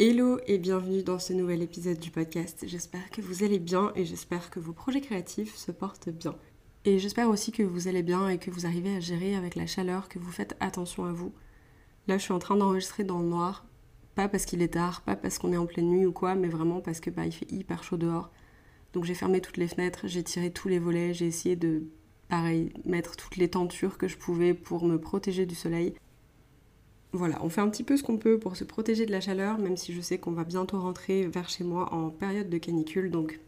Hello et bienvenue dans ce nouvel épisode du podcast. J'espère que vous allez bien et j'espère que vos projets créatifs se portent bien. Et j'espère aussi que vous allez bien et que vous arrivez à gérer avec la chaleur, que vous faites attention à vous. Là, je suis en train d'enregistrer dans le noir, pas parce qu'il est tard, pas parce qu'on est en pleine nuit ou quoi, mais vraiment parce que bah, il fait hyper chaud dehors. Donc j'ai fermé toutes les fenêtres, j'ai tiré tous les volets, j'ai essayé de, pareil, mettre toutes les tentures que je pouvais pour me protéger du soleil. Voilà, on fait un petit peu ce qu'on peut pour se protéger de la chaleur, même si je sais qu'on va bientôt rentrer vers chez moi en période de canicule, donc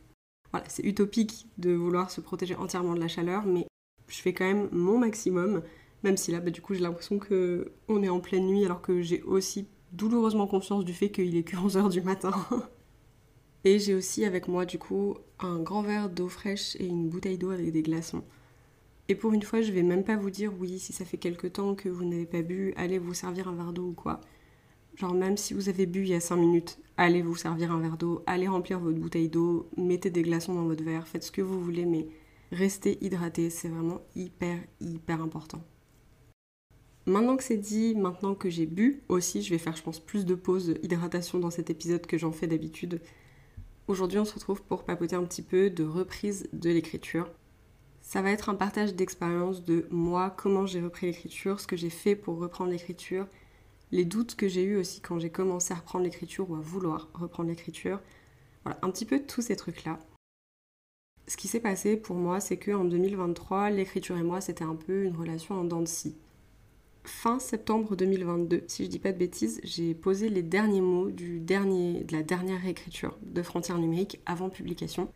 voilà, c'est utopique de vouloir se protéger entièrement de la chaleur, mais je fais quand même mon maximum, même si là, bah, du coup, j'ai l'impression qu'on est en pleine nuit, alors que j'ai aussi douloureusement conscience du fait qu'il est que 11h du matin. et j'ai aussi avec moi, du coup, un grand verre d'eau fraîche et une bouteille d'eau avec des glaçons. Et pour une fois, je vais même pas vous dire oui, si ça fait quelque temps que vous n'avez pas bu, allez vous servir un verre d'eau ou quoi. Genre même si vous avez bu il y a 5 minutes, allez vous servir un verre d'eau, allez remplir votre bouteille d'eau, mettez des glaçons dans votre verre, faites ce que vous voulez, mais restez hydraté, c'est vraiment hyper hyper important. Maintenant que c'est dit, maintenant que j'ai bu aussi, je vais faire je pense plus de pauses hydratation dans cet épisode que j'en fais d'habitude. Aujourd'hui on se retrouve pour papoter un petit peu de reprise de l'écriture. Ça va être un partage d'expérience de moi, comment j'ai repris l'écriture, ce que j'ai fait pour reprendre l'écriture, les doutes que j'ai eus aussi quand j'ai commencé à reprendre l'écriture ou à vouloir reprendre l'écriture. Voilà, un petit peu tous ces trucs-là. Ce qui s'est passé pour moi, c'est qu'en 2023, l'écriture et moi, c'était un peu une relation en dents de scie. Fin septembre 2022, si je dis pas de bêtises, j'ai posé les derniers mots de la dernière réécriture de Frontières numériques avant publication.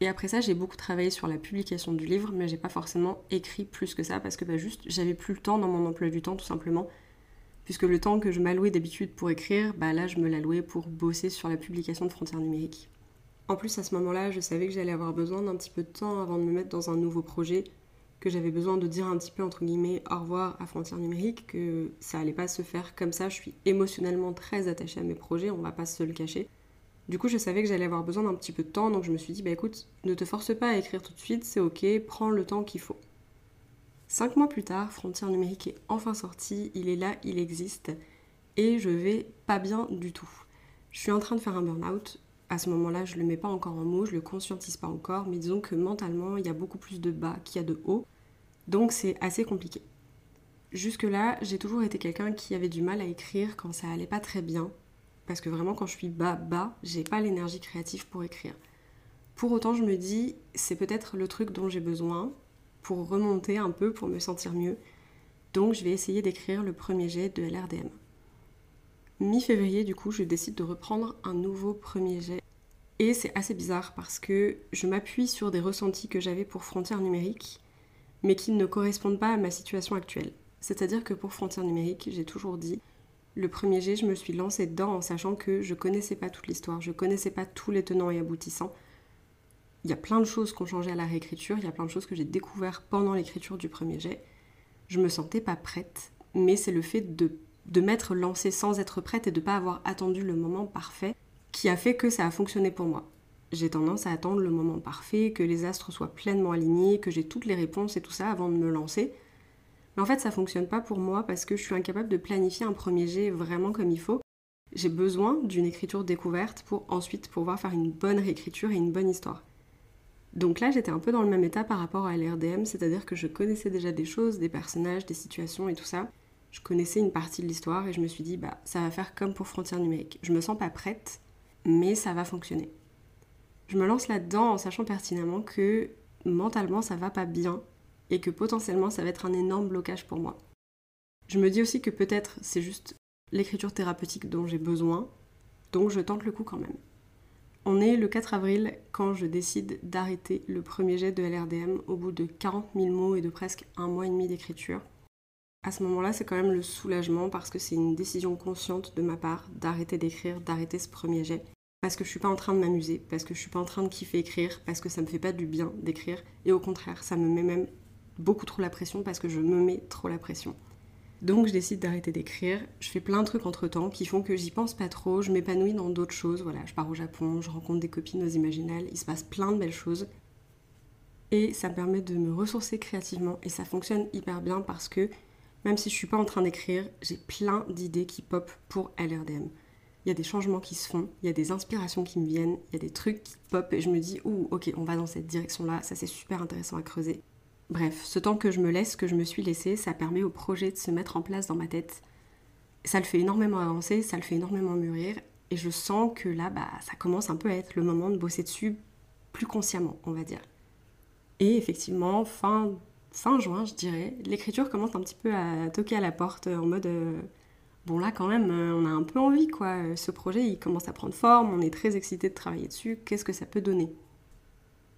Et après ça, j'ai beaucoup travaillé sur la publication du livre, mais j'ai pas forcément écrit plus que ça parce que bah, juste j'avais plus le temps dans mon emploi du temps tout simplement. Puisque le temps que je m'allouais d'habitude pour écrire, bah là je me l'allouais pour bosser sur la publication de Frontières numériques. En plus à ce moment-là, je savais que j'allais avoir besoin d'un petit peu de temps avant de me mettre dans un nouveau projet, que j'avais besoin de dire un petit peu entre guillemets au revoir à Frontières numériques, que ça allait pas se faire comme ça. Je suis émotionnellement très attachée à mes projets, on va pas se le cacher. Du coup, je savais que j'allais avoir besoin d'un petit peu de temps, donc je me suis dit, bah écoute, ne te force pas à écrire tout de suite, c'est ok, prends le temps qu'il faut. Cinq mois plus tard, Frontières numériques est enfin sorti, il est là, il existe, et je vais pas bien du tout. Je suis en train de faire un burn-out. À ce moment-là, je le mets pas encore en mots, je le conscientise pas encore, mais disons que mentalement, il y a beaucoup plus de bas qu'il y a de haut, donc c'est assez compliqué. Jusque-là, j'ai toujours été quelqu'un qui avait du mal à écrire quand ça allait pas très bien, parce que vraiment quand je suis bas bas, j'ai pas l'énergie créative pour écrire. Pour autant, je me dis c'est peut-être le truc dont j'ai besoin pour remonter un peu, pour me sentir mieux. Donc je vais essayer d'écrire le premier jet de LRDM. Mi-février, du coup, je décide de reprendre un nouveau premier jet. Et c'est assez bizarre parce que je m'appuie sur des ressentis que j'avais pour Frontières numériques, mais qui ne correspondent pas à ma situation actuelle. C'est-à-dire que pour Frontières numériques, j'ai toujours dit le premier jet, je me suis lancée dedans en sachant que je connaissais pas toute l'histoire, je connaissais pas tous les tenants et aboutissants. Il y a plein de choses qui ont changé à la réécriture, il y a plein de choses que j'ai découvert pendant l'écriture du premier jet. Je me sentais pas prête, mais c'est le fait de, de m'être lancée sans être prête et de ne pas avoir attendu le moment parfait qui a fait que ça a fonctionné pour moi. J'ai tendance à attendre le moment parfait, que les astres soient pleinement alignés, que j'ai toutes les réponses et tout ça avant de me lancer. En fait, ça fonctionne pas pour moi parce que je suis incapable de planifier un premier jet vraiment comme il faut. J'ai besoin d'une écriture découverte pour ensuite pouvoir faire une bonne réécriture et une bonne histoire. Donc là, j'étais un peu dans le même état par rapport à l'RDM, c'est-à-dire que je connaissais déjà des choses, des personnages, des situations et tout ça. Je connaissais une partie de l'histoire et je me suis dit, bah, ça va faire comme pour Frontières numériques. Je me sens pas prête, mais ça va fonctionner. Je me lance là-dedans en sachant pertinemment que mentalement, ça va pas bien et que potentiellement ça va être un énorme blocage pour moi. Je me dis aussi que peut-être c'est juste l'écriture thérapeutique dont j'ai besoin, donc je tente le coup quand même. On est le 4 avril quand je décide d'arrêter le premier jet de LRDM au bout de 40 000 mots et de presque un mois et demi d'écriture. À ce moment-là, c'est quand même le soulagement parce que c'est une décision consciente de ma part d'arrêter d'écrire, d'arrêter ce premier jet. parce que je suis pas en train de m'amuser, parce que je suis pas en train de kiffer écrire, parce que ça me fait pas du bien d'écrire, et au contraire, ça me met même beaucoup trop la pression parce que je me mets trop la pression. Donc je décide d'arrêter d'écrire, je fais plein de trucs entre temps qui font que j'y pense pas trop, je m'épanouis dans d'autres choses, voilà, je pars au Japon, je rencontre des copines aux Imaginales, il se passe plein de belles choses. Et ça me permet de me ressourcer créativement et ça fonctionne hyper bien parce que même si je suis pas en train d'écrire, j'ai plein d'idées qui pop pour LRDM il y a des changements qui se font, il y a des inspirations qui me viennent, il y a des trucs qui pop et je me dis, ouh, ok, on va dans cette direction-là, ça c'est super intéressant à creuser. Bref, ce temps que je me laisse, que je me suis laissé, ça permet au projet de se mettre en place dans ma tête. Ça le fait énormément avancer, ça le fait énormément mûrir et je sens que là, bah, ça commence un peu à être le moment de bosser dessus plus consciemment, on va dire. Et effectivement, fin, fin juin, je dirais, l'écriture commence un petit peu à toquer à la porte en mode euh, bon là quand même, euh, on a un peu envie quoi. Euh, ce projet il commence à prendre forme, on est très excité de travailler dessus, qu'est-ce que ça peut donner?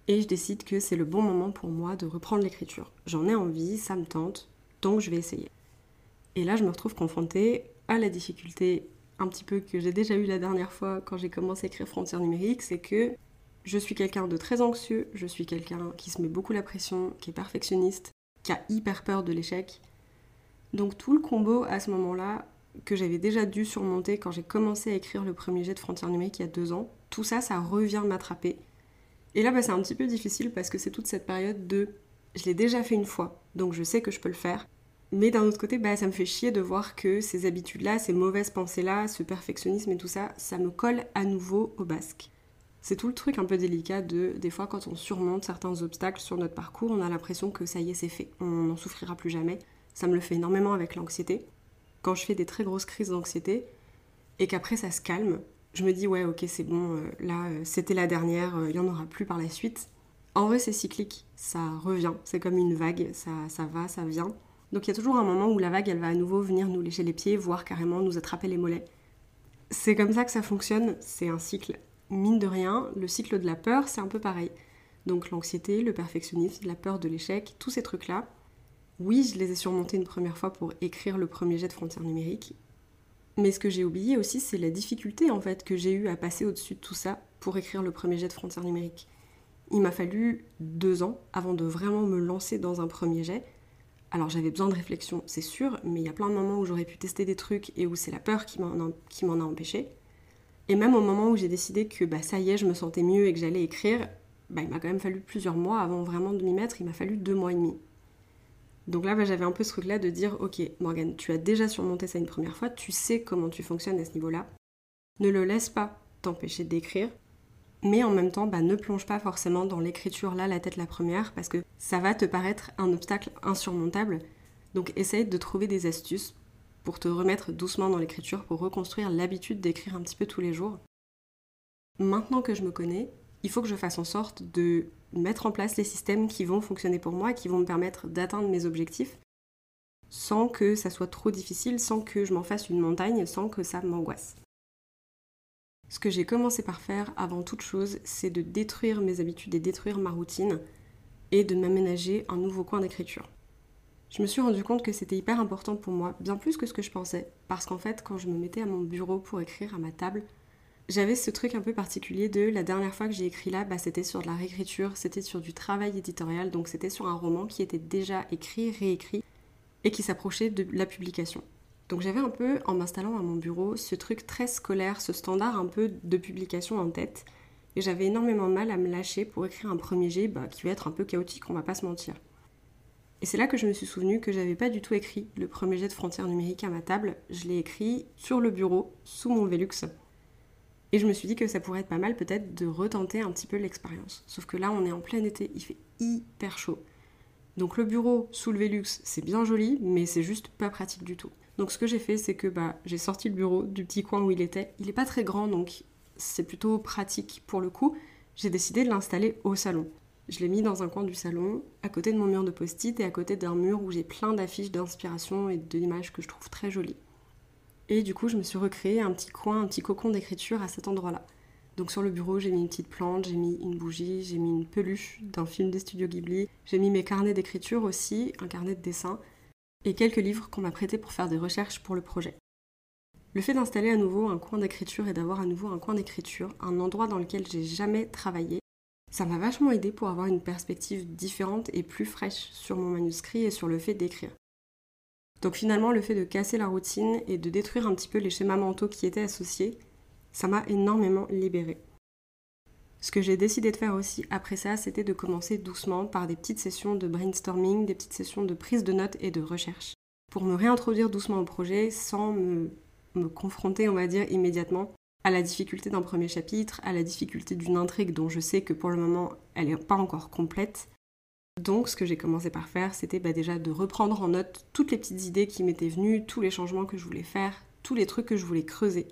Et je décide que c'est le bon moment pour moi de reprendre l'écriture. J'en ai envie, ça me tente, donc je vais essayer. Et là je me retrouve confrontée à la difficulté un petit peu que j'ai déjà eu la dernière fois quand j'ai commencé à écrire Frontières numériques, c'est que je suis quelqu'un de très anxieux, je suis quelqu'un qui se met beaucoup la pression, qui est perfectionniste, qui a hyper peur de l'échec. Donc tout le combo à ce moment-là, que j'avais déjà dû surmonter quand j'ai commencé à écrire le premier jet de frontières numériques il y a deux ans, tout ça, ça revient m'attraper. Et là, bah, c'est un petit peu difficile parce que c'est toute cette période de je l'ai déjà fait une fois, donc je sais que je peux le faire. Mais d'un autre côté, bah, ça me fait chier de voir que ces habitudes-là, ces mauvaises pensées-là, ce perfectionnisme et tout ça, ça me colle à nouveau au basque. C'est tout le truc un peu délicat de, des fois, quand on surmonte certains obstacles sur notre parcours, on a l'impression que ça y est, c'est fait, on n'en souffrira plus jamais. Ça me le fait énormément avec l'anxiété quand je fais des très grosses crises d'anxiété et qu'après ça se calme, je me dis ouais ok c'est bon, euh, là euh, c'était la dernière, euh, il n'y en aura plus par la suite. En vrai c'est cyclique, ça revient, c'est comme une vague, ça, ça va, ça vient. Donc il y a toujours un moment où la vague elle va à nouveau venir nous lécher les pieds, voire carrément nous attraper les mollets. C'est comme ça que ça fonctionne, c'est un cycle. Mine de rien, le cycle de la peur c'est un peu pareil. Donc l'anxiété, le perfectionnisme, la peur de l'échec, tous ces trucs-là, oui, je les ai surmontés une première fois pour écrire le premier jet de frontières numériques. Mais ce que j'ai oublié aussi, c'est la difficulté en fait que j'ai eu à passer au-dessus de tout ça pour écrire le premier jet de frontières numériques. Il m'a fallu deux ans avant de vraiment me lancer dans un premier jet. Alors j'avais besoin de réflexion, c'est sûr, mais il y a plein de moments où j'aurais pu tester des trucs et où c'est la peur qui m'en a, empêché. Et même au moment où j'ai décidé que bah, ça y est, je me sentais mieux et que j'allais écrire, bah, il m'a quand même fallu plusieurs mois avant vraiment de m'y mettre, il m'a fallu deux mois et demi. Donc là, bah, j'avais un peu ce truc-là de dire, ok, Morgane, tu as déjà surmonté ça une première fois, tu sais comment tu fonctionnes à ce niveau-là. Ne le laisse pas t'empêcher d'écrire, mais en même temps, bah, ne plonge pas forcément dans l'écriture là, la tête la première, parce que ça va te paraître un obstacle insurmontable. Donc essaye de trouver des astuces pour te remettre doucement dans l'écriture, pour reconstruire l'habitude d'écrire un petit peu tous les jours. Maintenant que je me connais, il faut que je fasse en sorte de mettre en place les systèmes qui vont fonctionner pour moi, qui vont me permettre d'atteindre mes objectifs, sans que ça soit trop difficile, sans que je m'en fasse une montagne, sans que ça m'angoisse. Ce que j'ai commencé par faire avant toute chose, c'est de détruire mes habitudes et détruire ma routine et de m'aménager un nouveau coin d'écriture. Je me suis rendu compte que c'était hyper important pour moi, bien plus que ce que je pensais, parce qu'en fait, quand je me mettais à mon bureau pour écrire à ma table, j'avais ce truc un peu particulier de la dernière fois que j'ai écrit là, bah, c'était sur de la réécriture, c'était sur du travail éditorial, donc c'était sur un roman qui était déjà écrit, réécrit et qui s'approchait de la publication. Donc j'avais un peu, en m'installant à mon bureau, ce truc très scolaire, ce standard un peu de publication en tête. Et j'avais énormément de mal à me lâcher pour écrire un premier jet bah, qui va être un peu chaotique, on va pas se mentir. Et c'est là que je me suis souvenu que j'avais pas du tout écrit le premier jet de frontières numériques à ma table. Je l'ai écrit sur le bureau, sous mon Velux, et je me suis dit que ça pourrait être pas mal peut-être de retenter un petit peu l'expérience. Sauf que là, on est en plein été, il fait hyper chaud. Donc le bureau sous le Velux, c'est bien joli, mais c'est juste pas pratique du tout. Donc ce que j'ai fait, c'est que bah, j'ai sorti le bureau du petit coin où il était. Il n'est pas très grand, donc c'est plutôt pratique pour le coup. J'ai décidé de l'installer au salon. Je l'ai mis dans un coin du salon, à côté de mon mur de post-it et à côté d'un mur où j'ai plein d'affiches d'inspiration et d'images que je trouve très jolies. Et du coup, je me suis recréé un petit coin, un petit cocon d'écriture à cet endroit-là. Donc sur le bureau, j'ai mis une petite plante, j'ai mis une bougie, j'ai mis une peluche d'un film des studios Ghibli, j'ai mis mes carnets d'écriture aussi, un carnet de dessin, et quelques livres qu'on m'a prêtés pour faire des recherches pour le projet. Le fait d'installer à nouveau un coin d'écriture et d'avoir à nouveau un coin d'écriture, un endroit dans lequel j'ai jamais travaillé, ça m'a vachement aidé pour avoir une perspective différente et plus fraîche sur mon manuscrit et sur le fait d'écrire. Donc finalement, le fait de casser la routine et de détruire un petit peu les schémas mentaux qui étaient associés, ça m'a énormément libérée. Ce que j'ai décidé de faire aussi après ça, c'était de commencer doucement par des petites sessions de brainstorming, des petites sessions de prise de notes et de recherche, pour me réintroduire doucement au projet sans me, me confronter, on va dire, immédiatement à la difficulté d'un premier chapitre, à la difficulté d'une intrigue dont je sais que pour le moment elle n'est pas encore complète. Donc ce que j'ai commencé par faire, c'était bah, déjà de reprendre en note toutes les petites idées qui m'étaient venues, tous les changements que je voulais faire, tous les trucs que je voulais creuser.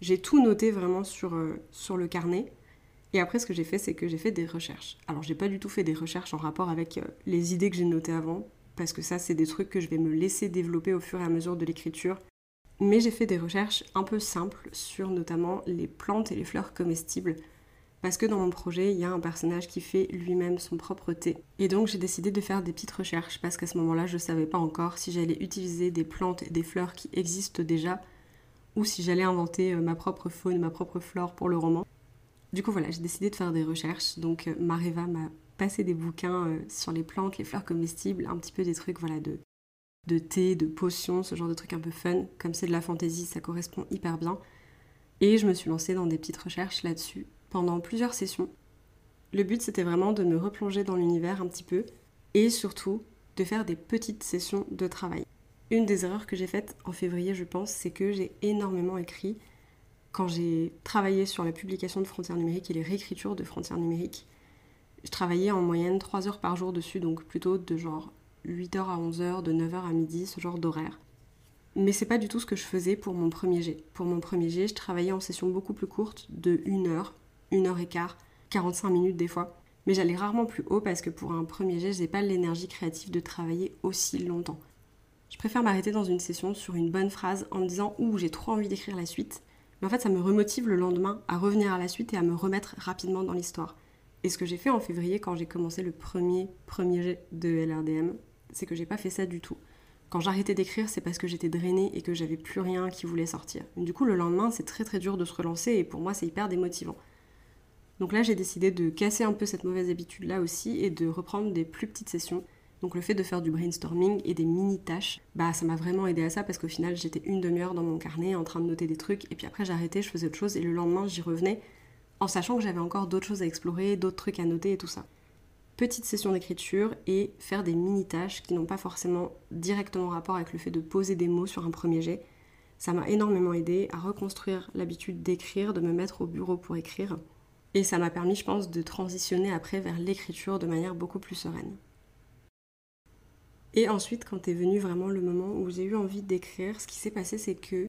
J'ai tout noté vraiment sur, euh, le carnet. Et après, ce que j'ai fait, c'est que j'ai fait des recherches. Alors, j'ai pas du tout fait des recherches en rapport avec euh, les idées que j'ai notées avant, parce que ça, c'est des trucs que je vais me laisser développer au fur et à mesure de l'écriture. Mais j'ai fait des recherches un peu simples sur notamment les plantes et les fleurs comestibles, parce que dans mon projet, il y a un personnage qui fait lui-même son propre thé. Et donc, j'ai décidé de faire des petites recherches, parce qu'à ce moment-là, je ne savais pas encore si j'allais utiliser des plantes et des fleurs qui existent déjà, ou si j'allais inventer euh, ma propre faune, ma propre flore pour le roman. Du coup, voilà, j'ai décidé de faire des recherches. Donc, euh, Mareva m'a passé des bouquins euh, sur les plantes, les fleurs comestibles, un petit peu des trucs voilà, de, thé, de potions, ce genre de trucs un peu fun. Comme c'est de la fantaisie, ça correspond hyper bien. Et je me suis lancée dans des petites recherches là-dessus pendant plusieurs sessions. Le but, c'était vraiment de me replonger dans l'univers un petit peu et surtout de faire des petites sessions de travail. Une des erreurs que j'ai faites en février, je pense, c'est que j'ai énormément écrit quand j'ai travaillé sur la publication de Frontières numériques et les réécritures de Frontières numériques. Je travaillais en moyenne 3 heures par jour dessus, donc plutôt de genre 8h à 11h, de 9h à midi, ce genre d'horaire. Mais c'est pas du tout ce que je faisais pour mon premier jet. Pour mon premier jet, je travaillais en session beaucoup plus courte, de 1 heure, 1 heure et quart, 45 minutes des fois. Mais j'allais rarement plus haut parce que pour un premier jet, j'ai pas l'énergie créative de travailler aussi longtemps. Je préfère m'arrêter dans une session sur une bonne phrase en me disant Ouh, j'ai trop envie d'écrire la suite. Mais en fait, ça me remotive le lendemain à revenir à la suite et à me remettre rapidement dans l'histoire. Et ce que j'ai fait en février quand j'ai commencé le premier premier jet de LRDM, c'est que j'ai pas fait ça du tout. Quand j'arrêtais d'écrire, c'est parce que j'étais drainée et que j'avais plus rien qui voulait sortir. Du coup, le lendemain, c'est très très dur de se relancer et pour moi, c'est hyper démotivant. Donc là, j'ai décidé de casser un peu cette mauvaise habitude-là aussi et de reprendre des plus petites sessions donc le fait de faire du brainstorming et des mini-tâches, bah ça m'a vraiment aidé à ça parce qu'au final j'étais une demi-heure dans mon carnet en train de noter des trucs et puis après j'arrêtais, je faisais autre chose et le lendemain j'y revenais en sachant que j'avais encore d'autres choses à explorer, d'autres trucs à noter et tout ça. Petite session d'écriture et faire des mini-tâches qui n'ont pas forcément directement rapport avec le fait de poser des mots sur un premier jet. Ça m'a énormément aidé à reconstruire l'habitude d'écrire, de me mettre au bureau pour écrire. Et ça m'a permis, je pense, de transitionner après vers l'écriture de manière beaucoup plus sereine. Et ensuite, quand est venu vraiment le moment où j'ai eu envie d'écrire, ce qui s'est passé, c'est que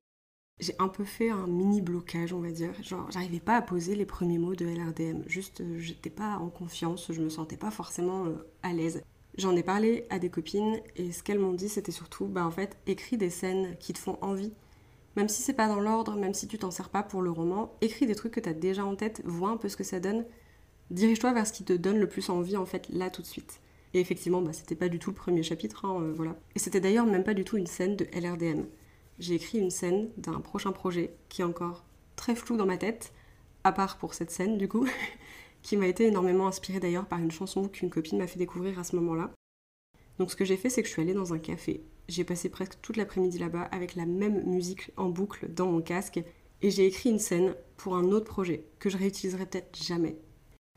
j'ai un peu fait un mini blocage, on va dire. Genre, j'arrivais pas à poser les premiers mots de LRDM. Juste, euh, j'étais pas en confiance, je me sentais pas forcément euh, à l'aise. J'en ai parlé à des copines et ce qu'elles m'ont dit, c'était surtout, bah en fait, écris des scènes qui te font envie. Même si c'est pas dans l'ordre, même si tu t'en sers pas pour le roman, écris des trucs que tu as déjà en tête, vois un peu ce que ça donne. Dirige-toi vers ce qui te donne le plus envie, en fait, là tout de suite. Et effectivement, bah, c'était pas du tout le premier chapitre, hein, euh, voilà. Et c'était d'ailleurs même pas du tout une scène de LRDM. J'ai écrit une scène d'un prochain projet qui est encore très flou dans ma tête, à part pour cette scène du coup, qui m'a été énormément inspirée d'ailleurs par une chanson qu'une copine m'a fait découvrir à ce moment-là. Donc ce que j'ai fait, c'est que je suis allée dans un café. J'ai passé presque toute l'après-midi là-bas avec la même musique en boucle dans mon casque et j'ai écrit une scène pour un autre projet que je réutiliserai peut-être jamais.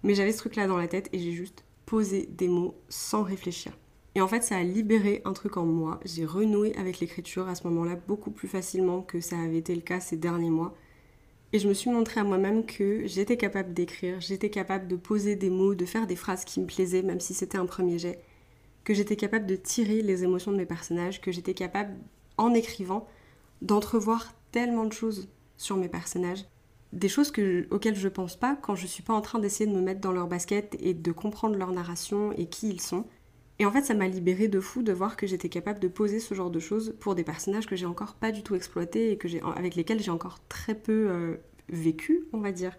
Mais j'avais ce truc-là dans la tête et j'ai juste poser des mots sans réfléchir. Et en fait, ça a libéré un truc en moi. J'ai renoué avec l'écriture à ce moment-là beaucoup plus facilement que ça avait été le cas ces derniers mois. Et je me suis montré à moi-même que j'étais capable d'écrire, j'étais capable de poser des mots, de faire des phrases qui me plaisaient, même si c'était un premier jet. Que j'étais capable de tirer les émotions de mes personnages, que j'étais capable, en écrivant, d'entrevoir tellement de choses sur mes personnages des choses que, auxquelles je pense pas quand je suis pas en train d'essayer de me mettre dans leur basket et de comprendre leur narration et qui ils sont. Et en fait, ça m'a libéré de fou de voir que j'étais capable de poser ce genre de choses pour des personnages que j'ai encore pas du tout exploités et que avec lesquels j'ai encore très peu euh, vécu, on va dire.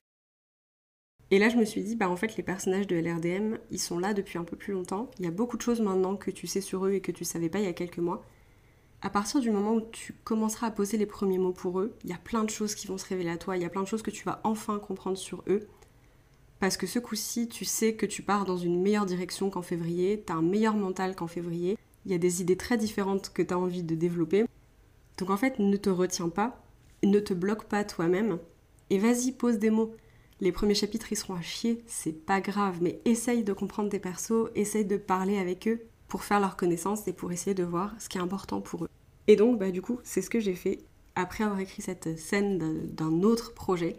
Et là, je me suis dit, bah en fait, les personnages de LRDM, ils sont là depuis un peu plus longtemps. Il y a beaucoup de choses maintenant que tu sais sur eux et que tu savais pas il y a quelques mois. à partir du moment où tu commenceras à poser les premiers mots pour eux, il y a plein de choses qui vont se révéler à toi, il y a plein de choses que tu vas enfin comprendre sur eux. Parce que ce coup-ci, tu sais que tu pars dans une meilleure direction qu'en février, tu as un meilleur mental qu'en février, il y a des idées très différentes que tu as envie de développer. Donc en fait, ne te retiens pas, ne te bloque pas toi-même, et vas-y, pose des mots. Les premiers chapitres, ils seront à chier, c'est pas grave, mais essaye de comprendre tes persos, essaye de parler avec eux pour faire leur connaissance et pour essayer de voir ce qui est important pour eux. Et donc, bah, du coup, c'est ce que j'ai fait. Après avoir écrit cette scène d'un autre projet,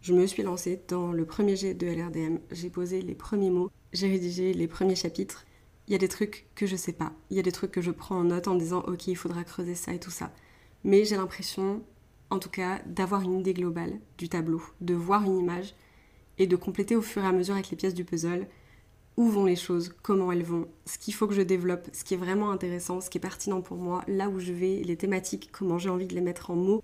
je me suis lancée dans le premier jet de LRDM. J'ai posé les premiers mots, j'ai rédigé les premiers chapitres. Il y a des trucs que je sais pas. Il y a des trucs que je prends en note en disant ok, il faudra creuser ça et tout ça. Mais j'ai l'impression, en tout cas, d'avoir une idée globale du tableau, de voir une image et de compléter au fur et à mesure avec les pièces du puzzle où vont les choses, comment elles vont, ce qu'il faut que je développe, ce qui est vraiment intéressant, ce qui est pertinent pour moi, là où je vais, les thématiques, comment j'ai envie de les mettre en mots.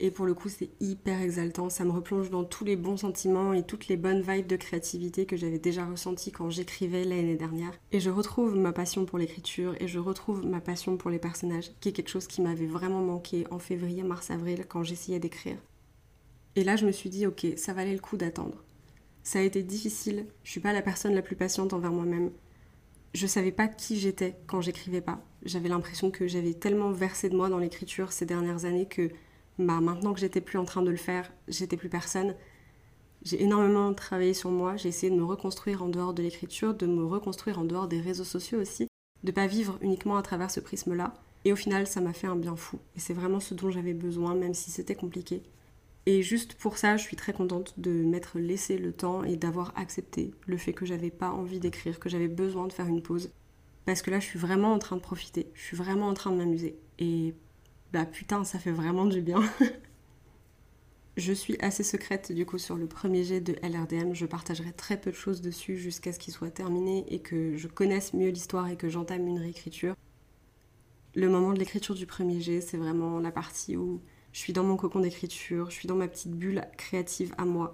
Et pour le coup, c'est hyper exaltant, ça me replonge dans tous les bons sentiments et toutes les bonnes vibes de créativité que j'avais déjà ressenties quand j'écrivais l'année dernière. Et je retrouve ma passion pour l'écriture et je retrouve ma passion pour les personnages, qui est quelque chose qui m'avait vraiment manqué en février, mars, avril, quand j'essayais d'écrire. Et là, je me suis dit, ok, ça valait le coup d'attendre. Ça a été difficile. Je suis pas la personne la plus patiente envers moi-même. Je savais pas qui j'étais quand j'écrivais pas. J'avais l'impression que j'avais tellement versé de moi dans l'écriture ces dernières années que bah, maintenant que j'étais plus en train de le faire, j'étais plus personne. J'ai énormément travaillé sur moi, j'ai essayé de me reconstruire en dehors de l'écriture, de me reconstruire en dehors des réseaux sociaux aussi, de pas vivre uniquement à travers ce prisme-là. Et au final, ça m'a fait un bien fou. Et c'est vraiment ce dont j'avais besoin, même si c'était compliqué. Et juste pour ça, je suis très contente de m'être laissé le temps et d'avoir accepté le fait que j'avais pas envie d'écrire, que j'avais besoin de faire une pause. Parce que là, je suis vraiment en train de profiter, je suis vraiment en train de m'amuser. Et bah putain, ça fait vraiment du bien. je suis assez secrète du coup sur le premier jet de LRDM. Je partagerai très peu de choses dessus jusqu'à ce qu'il soit terminé et que je connaisse mieux l'histoire et que j'entame une réécriture. Le moment de l'écriture du premier jet, c'est vraiment la partie où je suis dans mon cocon d'écriture, je suis dans ma petite bulle créative à moi.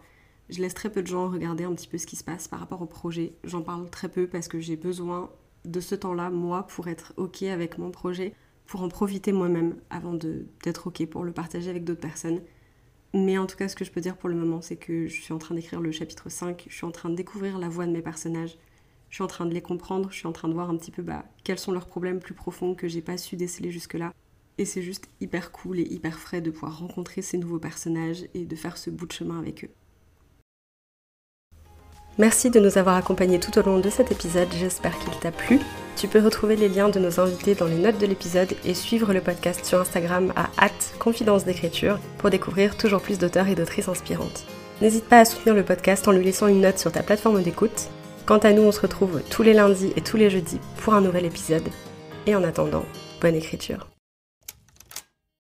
Je laisse très peu de gens regarder un petit peu ce qui se passe par rapport au projet. J'en parle très peu parce que j'ai besoin de ce temps-là, moi, pour être OK avec mon projet, pour en profiter moi-même avant d'être OK pour le partager avec d'autres personnes. Mais en tout cas, ce que je peux dire pour le moment, c'est que je suis en train d'écrire le chapitre 5, je suis en train de découvrir la voix de mes personnages, je suis en train de les comprendre, je suis en train de voir un petit peu bah, quels sont leurs problèmes plus profonds que j'ai pas su déceler jusque-là. Et c'est juste hyper cool et hyper frais de pouvoir rencontrer ces nouveaux personnages et de faire ce bout de chemin avec eux. Merci de nous avoir accompagnés tout au long de cet épisode, j'espère qu'il t'a plu. Tu peux retrouver les liens de nos invités dans les notes de l'épisode et suivre le podcast sur Instagram à confidence d'écriture pour découvrir toujours plus d'auteurs et d'autrices inspirantes. N'hésite pas à soutenir le podcast en lui laissant une note sur ta plateforme d'écoute. Quant à nous, on se retrouve tous les lundis et tous les jeudis pour un nouvel épisode. Et en attendant, bonne écriture.